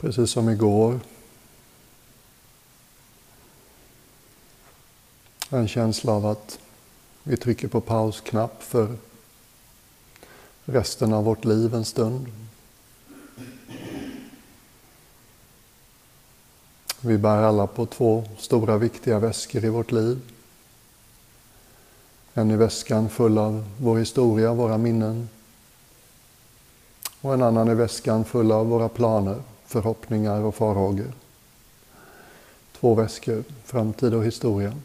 Precis som igår. En känsla av att vi trycker på pausknapp för resten av vårt liv en stund. Vi bär alla på två stora viktiga väskor i vårt liv. En i väskan full av vår historia, våra minnen. Och en annan i väskan full av våra planer, förhoppningar och farhågor. Två väskor, framtid och historia.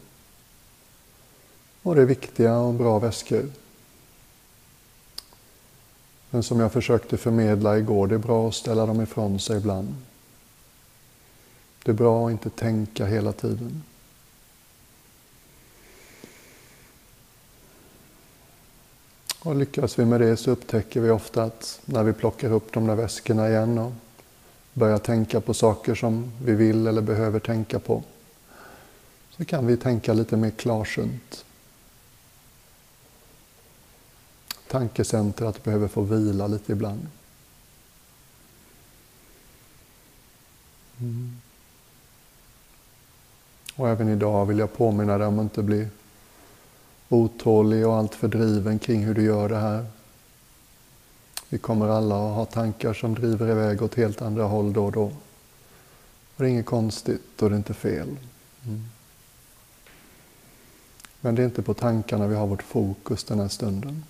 Och det är viktiga och bra väskor. Men som jag försökte förmedla igår, det är bra att ställa dem ifrån sig ibland. Det är bra att inte tänka hela tiden. Och lyckas vi med det så upptäcker vi ofta att när vi plockar upp de där väskorna igen och börja tänka på saker som vi vill eller behöver tänka på så kan vi tänka lite mer klarsynt. Tankecentret behöver få vila lite ibland. Mm. Och även idag vill jag påminna dig om att inte bli otålig och alltför driven kring hur du gör det här. Vi kommer alla att ha tankar som driver iväg åt helt andra håll då och då. Och det är inget konstigt och det är inte fel. Mm. Men det är inte på tankarna vi har vårt fokus den här stunden.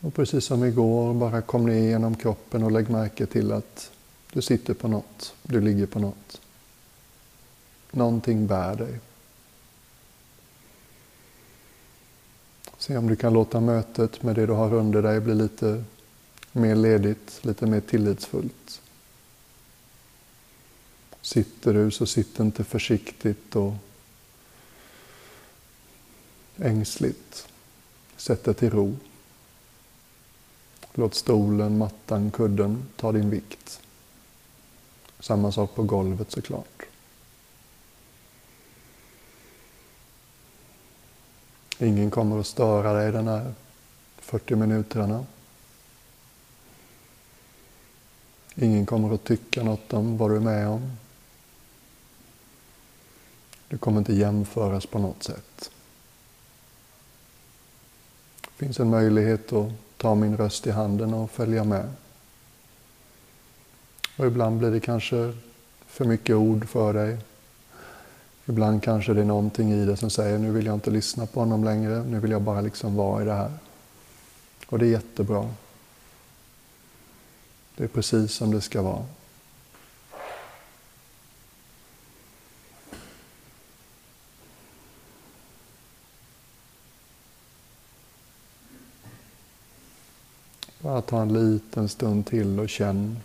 Och precis som igår, bara kom ner genom kroppen och lägg märke till att du sitter på något, du ligger på något. Någonting bär dig. Se om du kan låta mötet med det du har under dig bli lite mer ledigt, lite mer tillitsfullt. Sitter du så sitt inte försiktigt och ängsligt. Sätt dig till ro. Låt stolen, mattan, kudden ta din vikt. Samma sak på golvet såklart. Ingen kommer att störa dig de här 40 minuterna. Ingen kommer att tycka något om vad du är med om. Du kommer inte jämföras på något sätt. Det finns en möjlighet att ta min röst i handen och följa med. Och ibland blir det kanske för mycket ord för dig. Ibland kanske det är någonting i det som säger nu vill jag inte lyssna på honom längre, nu vill jag bara liksom vara i det här. Och det är jättebra. Det är precis som det ska vara. Bara ta en liten stund till och känn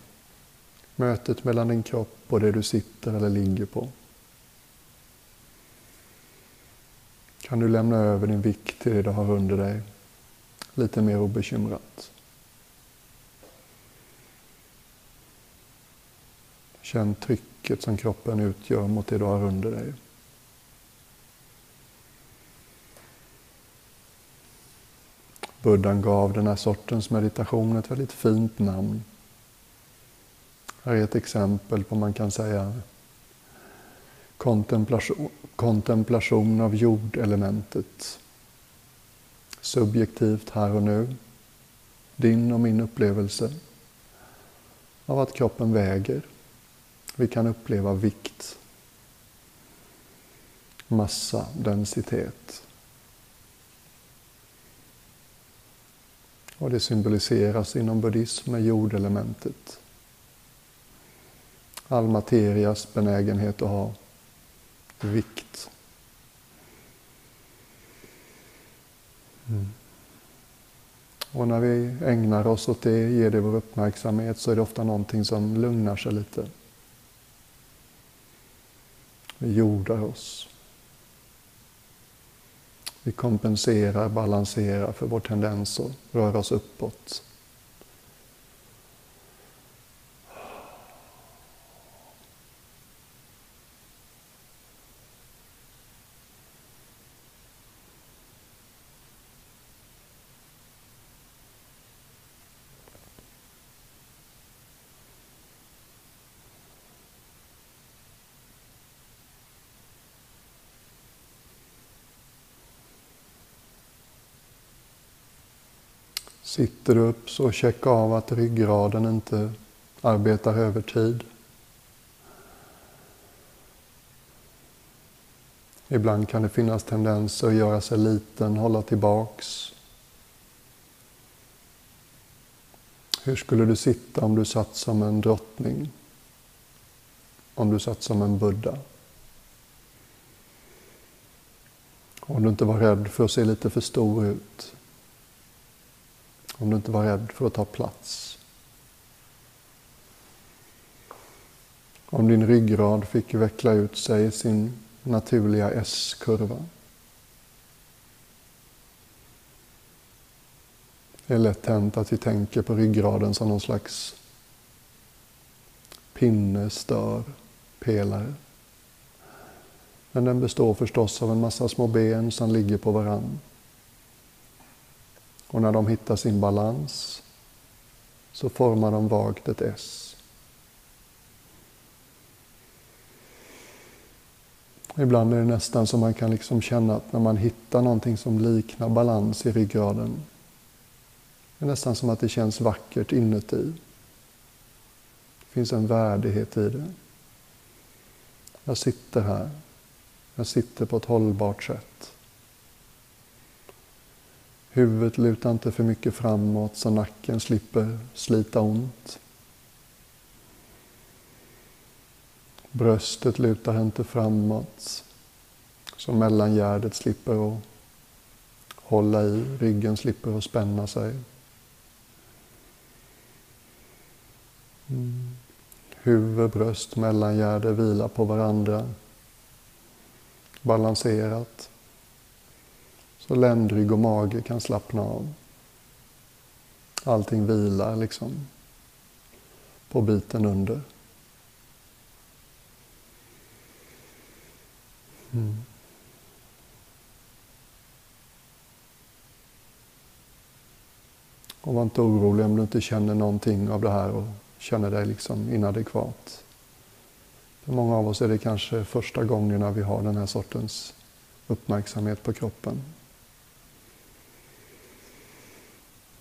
mötet mellan din kropp och det du sitter eller ligger på. Kan du lämna över din vikt till det du har under dig lite mer obekymrat. Känn trycket som kroppen utgör mot det du har under dig. Buddhan gav den här sortens meditation ett väldigt fint namn. Här är ett exempel på, man kan säga, kontemplation, kontemplation av jordelementet. Subjektivt här och nu. Din och min upplevelse av att kroppen väger. Vi kan uppleva vikt, massa, densitet. Och det symboliseras inom buddhism med jordelementet. All materias benägenhet att ha vikt. Mm. Och när vi ägnar oss åt det, ger det vår uppmärksamhet, så är det ofta någonting som lugnar sig lite. Vi jordar oss. Vi kompenserar, balanserar för vår tendens att röra oss uppåt. Sitter du upp så checka av att ryggraden inte arbetar övertid. Ibland kan det finnas tendenser att göra sig liten, hålla tillbaks. Hur skulle du sitta om du satt som en drottning? Om du satt som en buddha? Om du inte var rädd för att se lite för stor ut. Om du inte var rädd för att ta plats. Om din ryggrad fick veckla ut sig i sin naturliga S-kurva. Det är lätt hänt att vi tänker på ryggraden som någon slags pinne, stör, pelare. Men den består förstås av en massa små ben som ligger på varann. Och när de hittar sin balans så formar de vagt ett S. Ibland är det nästan som man kan liksom känna att när man hittar någonting som liknar balans i ryggraden, det är nästan som att det känns vackert inuti. Det finns en värdighet i det. Jag sitter här. Jag sitter på ett hållbart sätt. Huvudet lutar inte för mycket framåt så nacken slipper slita ont. Bröstet lutar inte framåt så mellangärdet slipper att hålla i, ryggen slipper att spänna sig. Mm. Huvud, bröst, mellangärde vilar på varandra. Balanserat. Så ländrygg och mage kan slappna av. Allting vilar liksom på biten under. Mm. Och var inte orolig om du inte känner någonting av det här och känner dig liksom inadekvat. För många av oss är det kanske första gångerna vi har den här sortens uppmärksamhet på kroppen.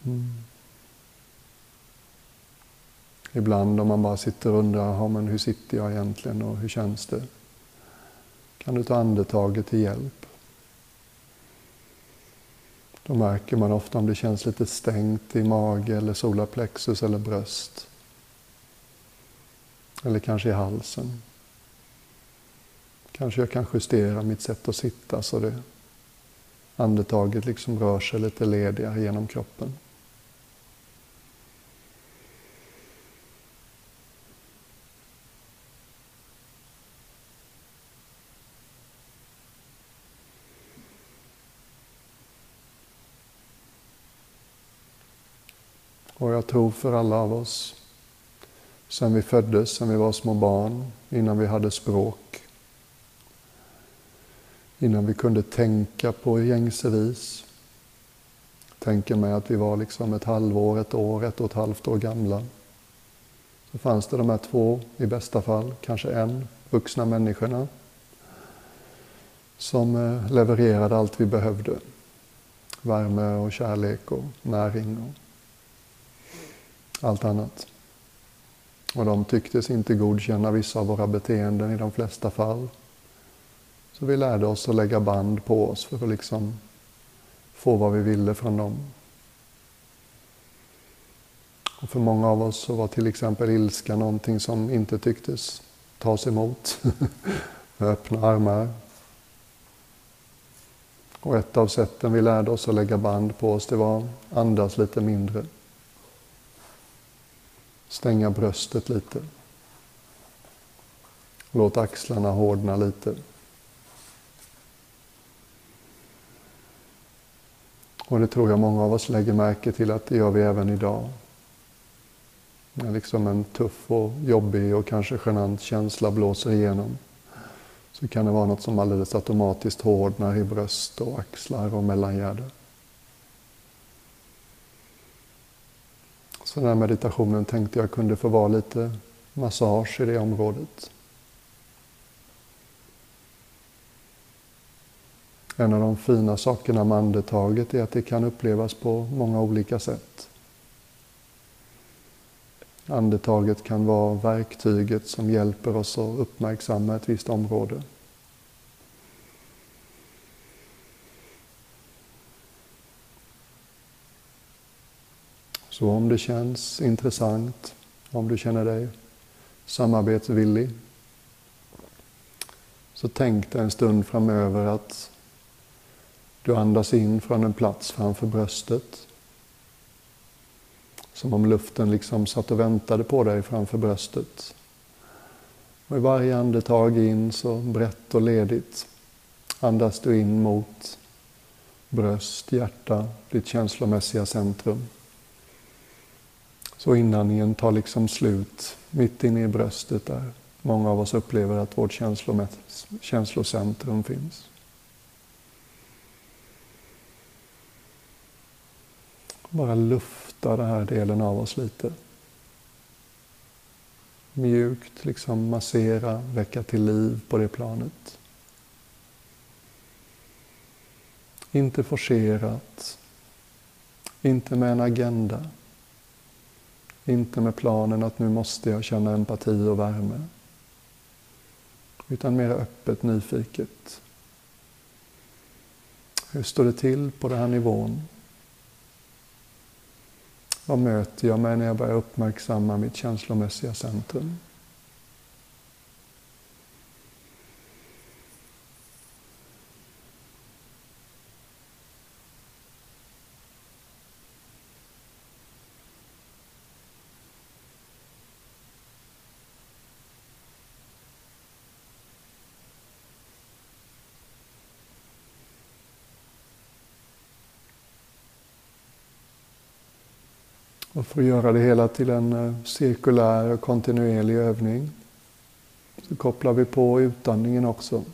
Mm. Ibland om man bara sitter och undrar, men hur sitter jag egentligen och hur känns det? Kan du ta andetaget till hjälp? Då märker man ofta om det känns lite stängt i mage eller solarplexus eller bröst. Eller kanske i halsen. Kanske jag kan justera mitt sätt att sitta så det andetaget liksom rör sig lite ledigare genom kroppen. Jag tror för alla av oss, sen vi föddes, sen vi var små barn, innan vi hade språk, innan vi kunde tänka på gängse vis. Tänker mig att vi var liksom ett halvår, ett år, ett och ett halvt år gamla. Så fanns det de här två, i bästa fall, kanske en, vuxna människorna som eh, levererade allt vi behövde. Värme och kärlek och näring. Och allt annat. Och de tycktes inte godkänna vissa av våra beteenden i de flesta fall. Så vi lärde oss att lägga band på oss för att liksom få vad vi ville från dem. Och för många av oss så var till exempel ilska någonting som inte tycktes tas emot med öppna armar. Och ett av sätten vi lärde oss att lägga band på oss det var att andas lite mindre. Stänga bröstet lite. Låt axlarna hårdna lite. Och det tror jag många av oss lägger märke till att det gör vi även idag. När liksom en tuff och jobbig och kanske genant känsla blåser igenom så kan det vara något som alldeles automatiskt hårdnar i bröst och axlar och mellangärde. Så den här meditationen tänkte jag kunde få vara lite massage i det området. En av de fina sakerna med andetaget är att det kan upplevas på många olika sätt. Andetaget kan vara verktyget som hjälper oss att uppmärksamma ett visst område. Så om det känns intressant, om du känner dig samarbetsvillig, så tänk dig en stund framöver att du andas in från en plats framför bröstet. Som om luften liksom satt och väntade på dig framför bröstet. Och i varje andetag in så brett och ledigt andas du in mot bröst, hjärta, ditt känslomässiga centrum. Så inandningen tar liksom slut mitt inne i bröstet där många av oss upplever att vårt känslocentrum finns. Bara lufta den här delen av oss lite. Mjukt liksom massera, väcka till liv på det planet. Inte forcerat, inte med en agenda. Inte med planen att nu måste jag känna empati och värme. Utan mer öppet, nyfiket. Hur står det till på den här nivån? Vad möter jag mig när jag börjar uppmärksamma mitt känslomässiga centrum? Och för att göra det hela till en eh, cirkulär och kontinuerlig övning så kopplar vi på utandningen också.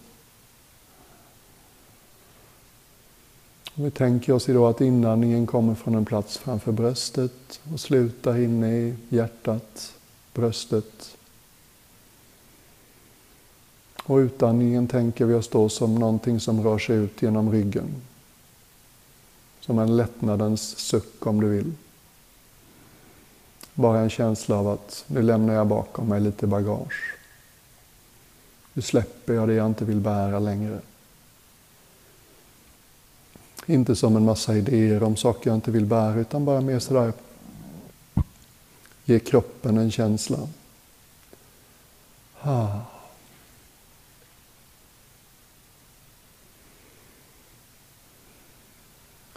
Vi tänker oss idag att inandningen kommer från en plats framför bröstet och slutar inne i hjärtat, bröstet. Och utandningen tänker vi oss då som någonting som rör sig ut genom ryggen. Som en lättnadens suck om du vill. Bara en känsla av att nu lämnar jag bakom mig lite bagage. Nu släpper jag det jag inte vill bära längre. Inte som en massa idéer om saker jag inte vill bära utan bara mer sådär ge kroppen en känsla. Ah.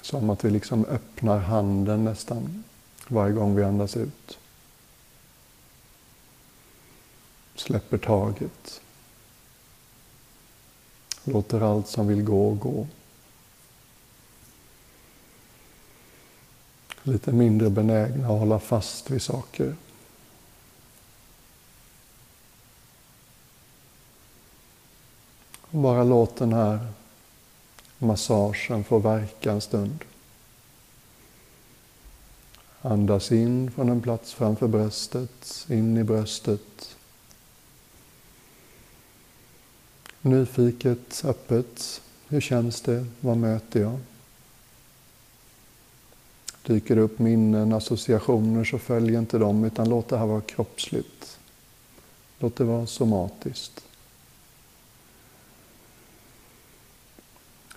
Som att vi liksom öppnar handen nästan varje gång vi andas ut. Släpper taget. Låter allt som vill gå, gå. Lite mindre benägna att hålla fast vid saker. Bara låt den här massagen få verka en stund. Andas in från en plats framför bröstet, in i bröstet. Nyfiket, öppet. Hur känns det? Vad möter jag? Dyker det upp minnen, associationer så följ inte dem utan låt det här vara kroppsligt. Låt det vara somatiskt.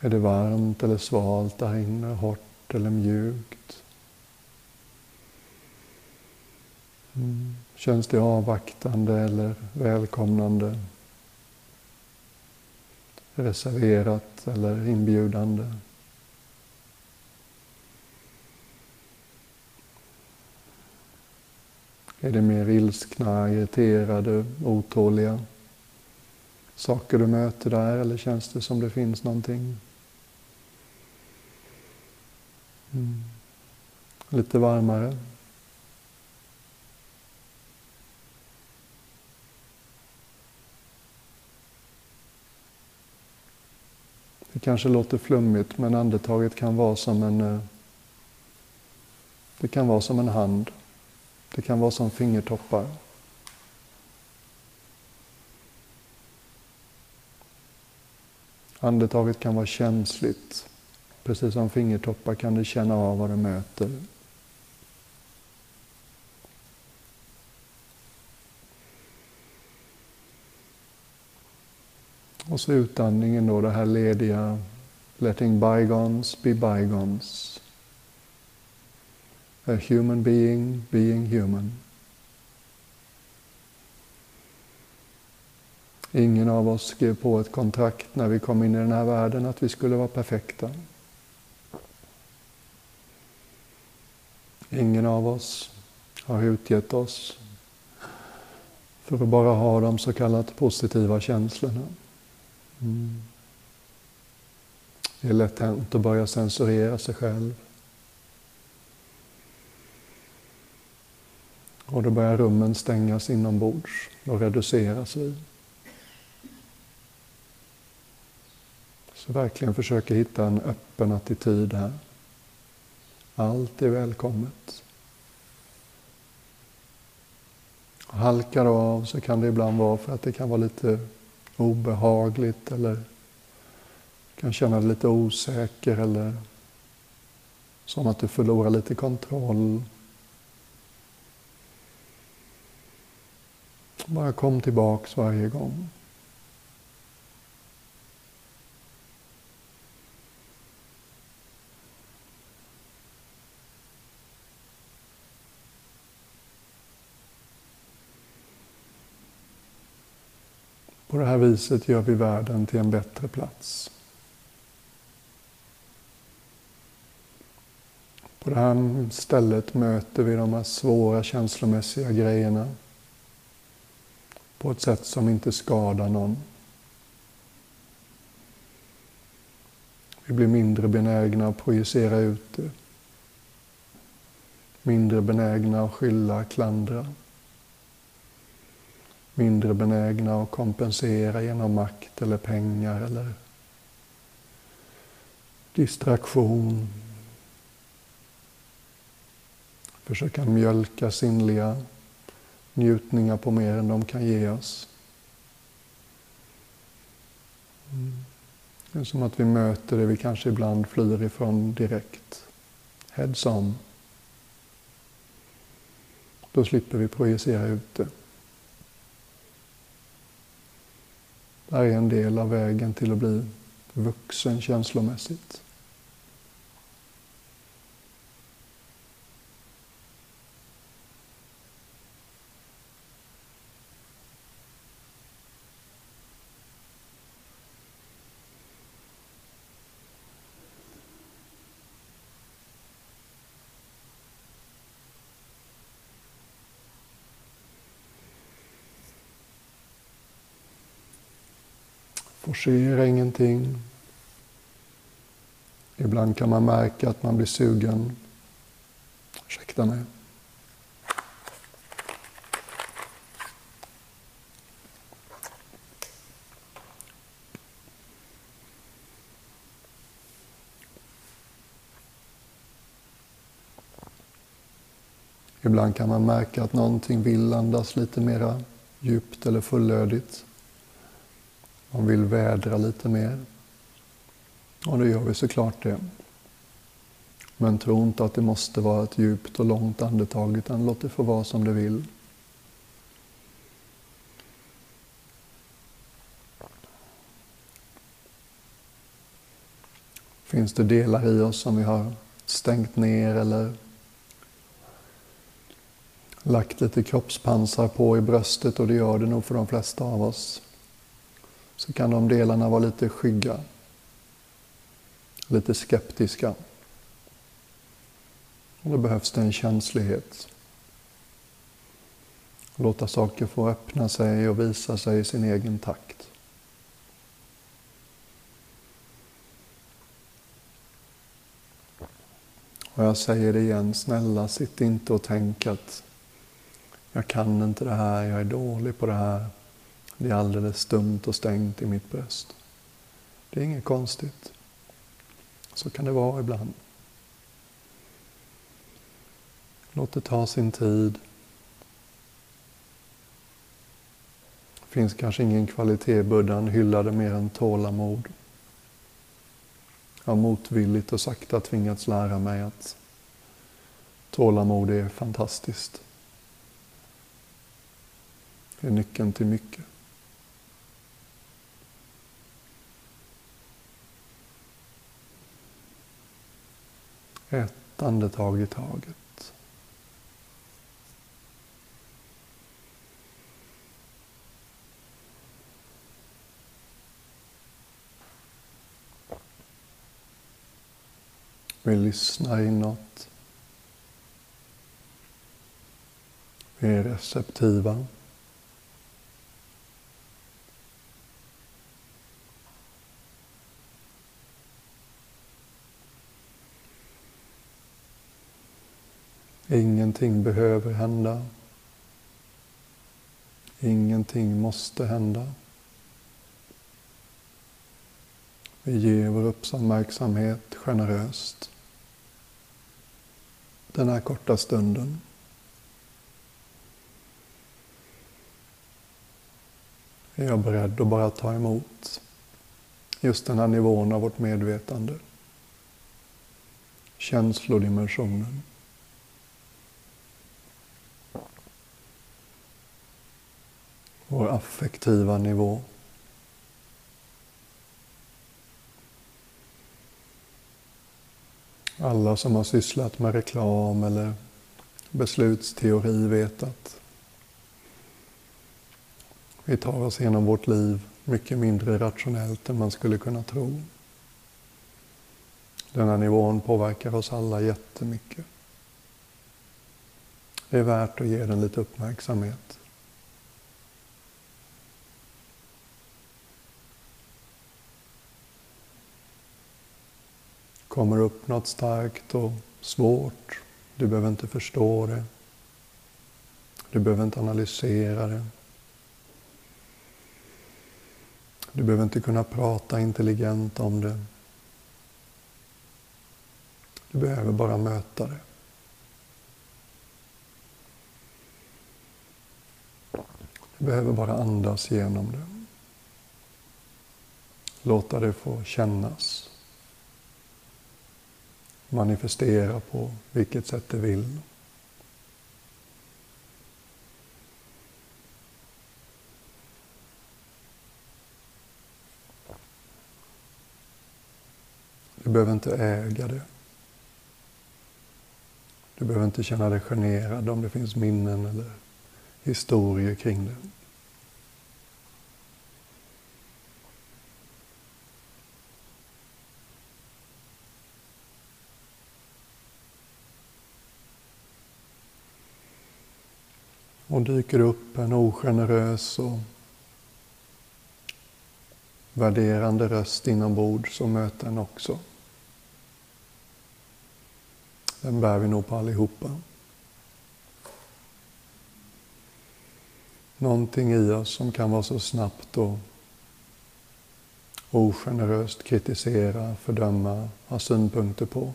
Är det varmt eller svalt där inne? Hårt eller mjukt? Mm. Känns det avvaktande eller välkomnande? Reserverat eller inbjudande? Är det mer ilskna, irriterade, otåliga saker du möter där eller känns det som det finns någonting? Mm. Lite varmare? Det kanske låter flummigt men andetaget kan vara som en eh, det kan vara som en hand. Det kan vara som fingertoppar. Andetaget kan vara känsligt. Precis som fingertoppar kan du känna av vad du möter. Och så utandningen då, det här lediga letting bygons be bygons. A human being being human. Ingen av oss skrev på ett kontrakt när vi kom in i den här världen att vi skulle vara perfekta. Ingen av oss har utgett oss för att bara ha de så kallat positiva känslorna. Mm. Det är lätt hänt att börja censurera sig själv. Och då börjar rummen stängas inombords. och reduceras vi. Så verkligen försöka hitta en öppen attityd här. Allt är välkommet. Halkar av så kan det ibland vara för att det kan vara lite obehagligt eller kan känna dig lite osäker eller som att du förlorar lite kontroll. Bara kom tillbaks varje gång. På det här viset gör vi världen till en bättre plats. På det här stället möter vi de här svåra känslomässiga grejerna på ett sätt som inte skadar någon. Vi blir mindre benägna att projicera ut det. Mindre benägna att skylla, klandra mindre benägna att kompensera genom makt eller pengar eller distraktion. Försöka mjölka sinnliga njutningar på mer än de kan ge oss. Mm. Det är som att vi möter det vi kanske ibland flyr ifrån direkt. Heads on. Då slipper vi projicera ut det. Det här är en del av vägen till att bli vuxen känslomässigt. Sker ingenting. Ibland kan man märka att man blir sugen. Ursäkta mig. Ibland kan man märka att någonting vill andas lite mera djupt eller fullödigt. Man vill vädra lite mer. Och då gör vi såklart det. Men tro inte att det måste vara ett djupt och långt andetag, utan låt det få vara som det vill. Finns det delar i oss som vi har stängt ner eller lagt lite kroppspansar på i bröstet och det gör det nog för de flesta av oss så kan de delarna vara lite skygga, lite skeptiska. Och då behövs det en känslighet. Låta saker få öppna sig och visa sig i sin egen takt. Och jag säger det igen, snälla sitt inte och tänk att jag kan inte det här, jag är dålig på det här. Det är alldeles stumt och stängt i mitt bröst. Det är inget konstigt. Så kan det vara ibland. Låt det ta sin tid. Det finns kanske ingen kvalitet i buddhan hyllade mer än tålamod. Jag har motvilligt och sakta tvingats lära mig att tålamod är fantastiskt. Det är nyckeln till mycket. Ett andetag i taget. Vi lyssnar inåt. Vi är receptiva. Ingenting behöver hända. Ingenting måste hända. Vi ger vår uppmärksamhet generöst den här korta stunden. Är jag beredd att bara ta emot just den här nivån av vårt medvetande? Känslodimensionen. Vår affektiva nivå. Alla som har sysslat med reklam eller beslutsteori vet att vi tar oss igenom vårt liv mycket mindre rationellt än man skulle kunna tro. Den här nivån påverkar oss alla jättemycket. Det är värt att ge den lite uppmärksamhet. Kommer upp något starkt och svårt. Du behöver inte förstå det. Du behöver inte analysera det. Du behöver inte kunna prata intelligent om det. Du behöver bara möta det. Du behöver bara andas genom det. Låta det få kännas manifestera på vilket sätt det vill. Du behöver inte äga det. Du behöver inte känna dig generad om det finns minnen eller historier kring det. Och dyker upp en ogenerös och värderande röst inombords så möter den också. Den bär vi nog på allihopa. Någonting i oss som kan vara så snabbt och ogeneröst kritisera, fördöma, ha synpunkter på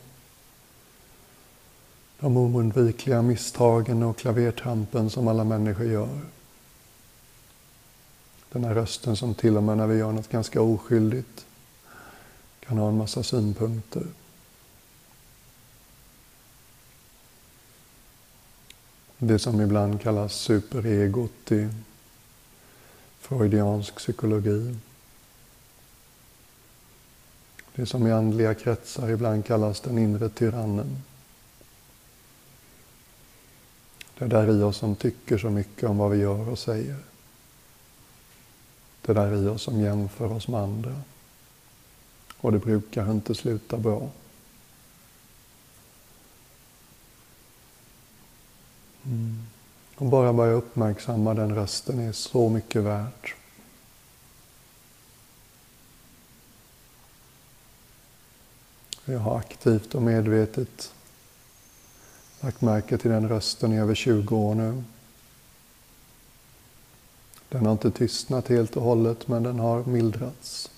de oundvikliga misstagen och klavertrampen som alla människor gör. Den här rösten som till och med när vi gör något ganska oskyldigt kan ha en massa synpunkter. Det som ibland kallas superegot i freudiansk psykologi. Det som i andliga kretsar ibland kallas den inre tyrannen. Det där i oss som tycker så mycket om vad vi gör och säger. Det där i oss som jämför oss med andra. Och det brukar inte sluta bra. Mm. Och bara börja uppmärksamma den rösten är så mycket värt. Jag har aktivt och medvetet lagt märke till den rösten i över 20 år nu. Den har inte tystnat helt och hållet, men den har mildrats.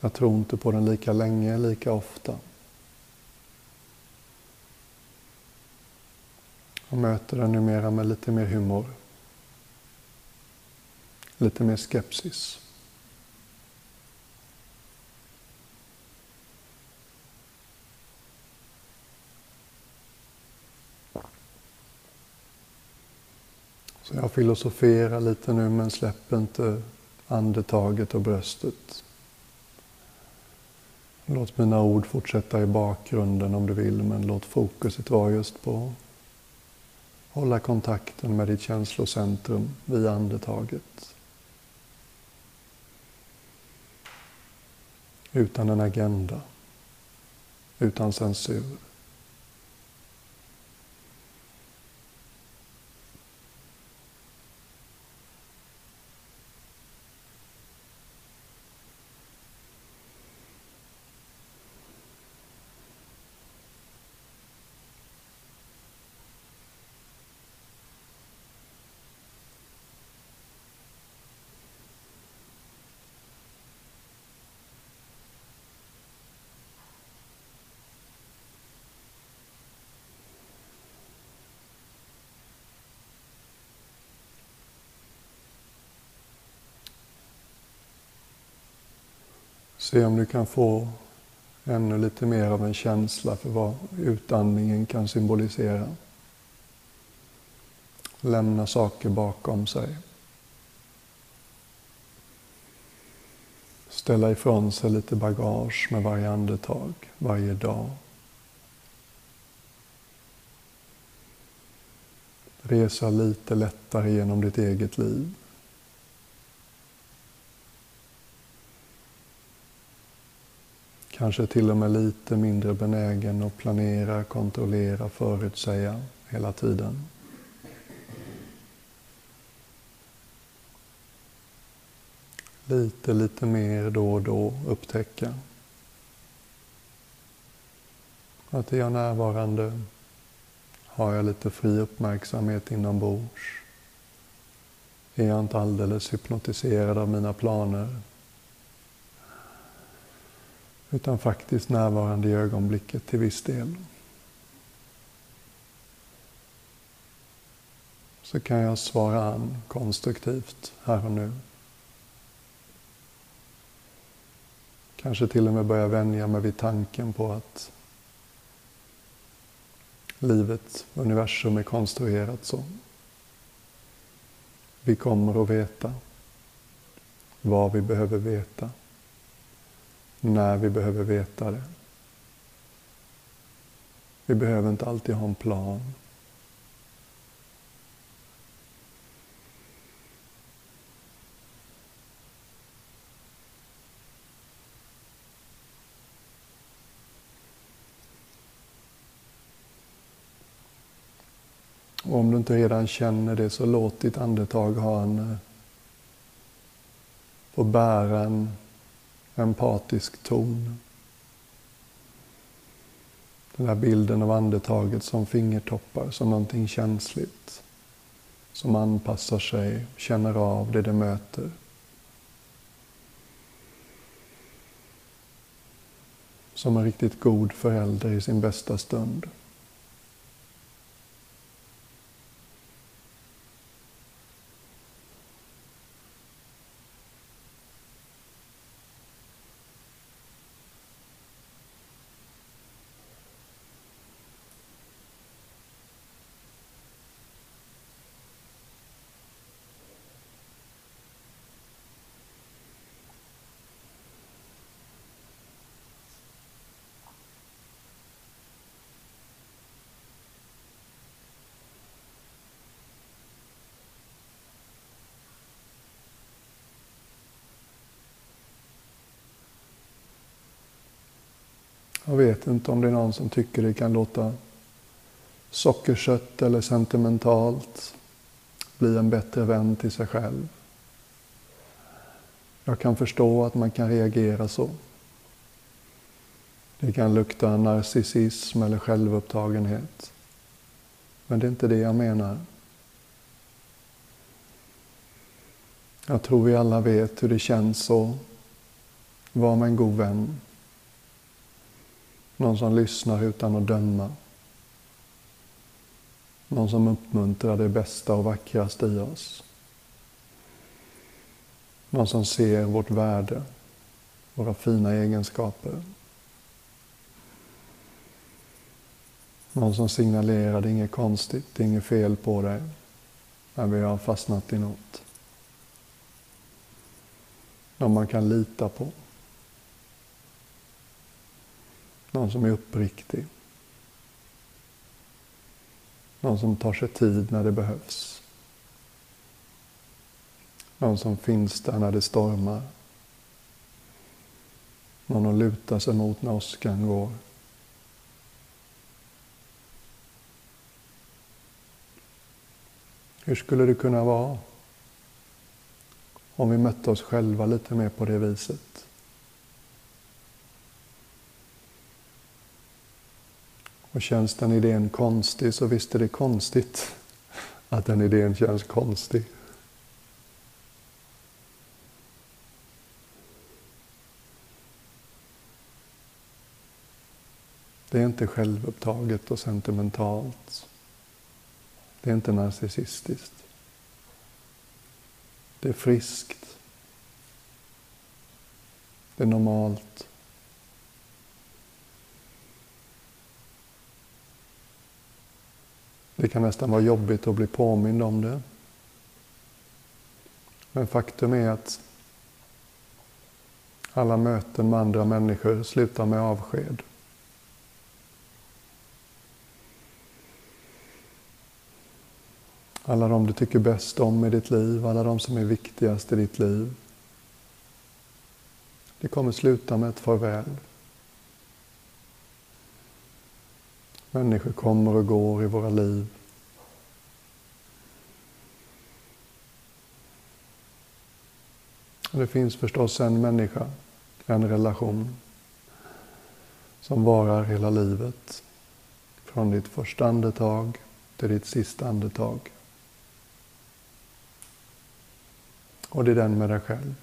Jag tror inte på den lika länge, lika ofta. Jag möter den numera med lite mer humor. Lite mer skepsis. Så jag filosoferar lite nu men släpper inte andetaget och bröstet. Låt mina ord fortsätta i bakgrunden om du vill, men låt fokuset vara just på att hålla kontakten med ditt känslocentrum via andetaget. Utan en agenda, utan censur. Se om du kan få ännu lite mer av en känsla för vad utandningen kan symbolisera. Lämna saker bakom sig. Ställa ifrån sig lite bagage med varje andetag, varje dag. Resa lite lättare genom ditt eget liv. Kanske till och med lite mindre benägen att planera, kontrollera, förutsäga hela tiden. Lite, lite mer då och då upptäcka att är jag närvarande har jag lite fri uppmärksamhet inombords. Är jag inte alldeles hypnotiserad av mina planer utan faktiskt närvarande i ögonblicket till viss del. Så kan jag svara an konstruktivt här och nu. Kanske till och med börja vänja mig vid tanken på att livet, universum är konstruerat så. Vi kommer att veta vad vi behöver veta när vi behöver veta det. Vi behöver inte alltid ha en plan. Och om du inte redan känner det så låt ditt andetag ha en, eh, få bära en empatisk ton. Den här bilden av andetaget som fingertoppar, som någonting känsligt. Som anpassar sig, känner av det det möter. Som en riktigt god förälder i sin bästa stund. Jag vet inte om det är någon som tycker det kan låta sockersött eller sentimentalt. Bli en bättre vän till sig själv. Jag kan förstå att man kan reagera så. Det kan lukta narcissism eller självupptagenhet. Men det är inte det jag menar. Jag tror vi alla vet hur det känns att vara med en god vän. Någon som lyssnar utan att döma. Någon som uppmuntrar det bästa och vackraste i oss. Någon som ser vårt värde, våra fina egenskaper. Någon som signalerar, det är inget konstigt, det är inget fel på dig. när vi har fastnat i något. Någon man kan lita på. Någon som är uppriktig. Någon som tar sig tid när det behövs. Någon som finns där när det stormar. Någon att luta sig mot när åskan går. Hur skulle det kunna vara om vi mötte oss själva lite mer på det viset? Och känns den idén konstig så visst är det konstigt att den idén känns konstig. Det är inte självupptaget och sentimentalt. Det är inte narcissistiskt. Det är friskt. Det är normalt. Det kan nästan vara jobbigt att bli påmind om det. Men faktum är att alla möten med andra människor slutar med avsked. Alla de du tycker bäst om i ditt liv, alla de som är viktigast i ditt liv. Det kommer sluta med ett farväl. Människor kommer och går i våra liv. Och det finns förstås en människa, en relation som varar hela livet. Från ditt första andetag till ditt sista andetag. Och det är den med dig själv.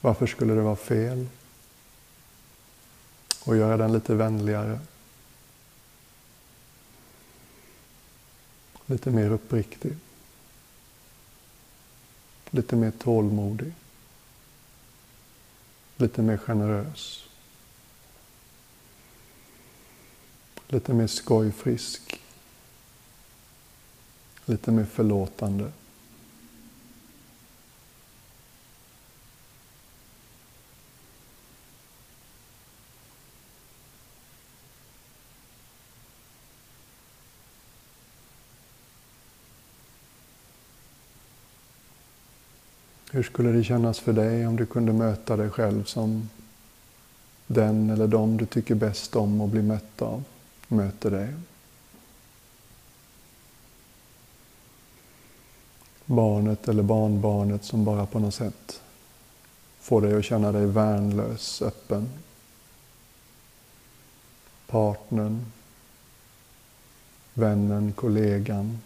Varför skulle det vara fel att göra den lite vänligare? Lite mer uppriktig. Lite mer tålmodig. Lite mer generös. Lite mer skojfrisk. Lite mer förlåtande. Hur skulle det kännas för dig om du kunde möta dig själv som den eller de du tycker bäst om och bli mött av? möter dig. Barnet eller barnbarnet som bara på något sätt får dig att känna dig värnlös, öppen. Partnern, vännen, kollegan,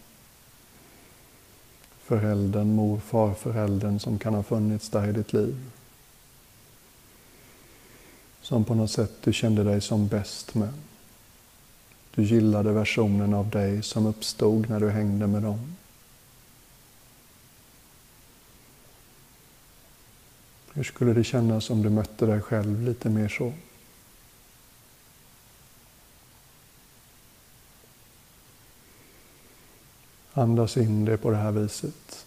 föräldern, mor, farföräldern som kan ha funnits där i ditt liv. Som på något sätt du kände dig som bäst med. Du gillade versionen av dig som uppstod när du hängde med dem. Hur skulle det kännas om du mötte dig själv lite mer så? Andas in det på det här viset.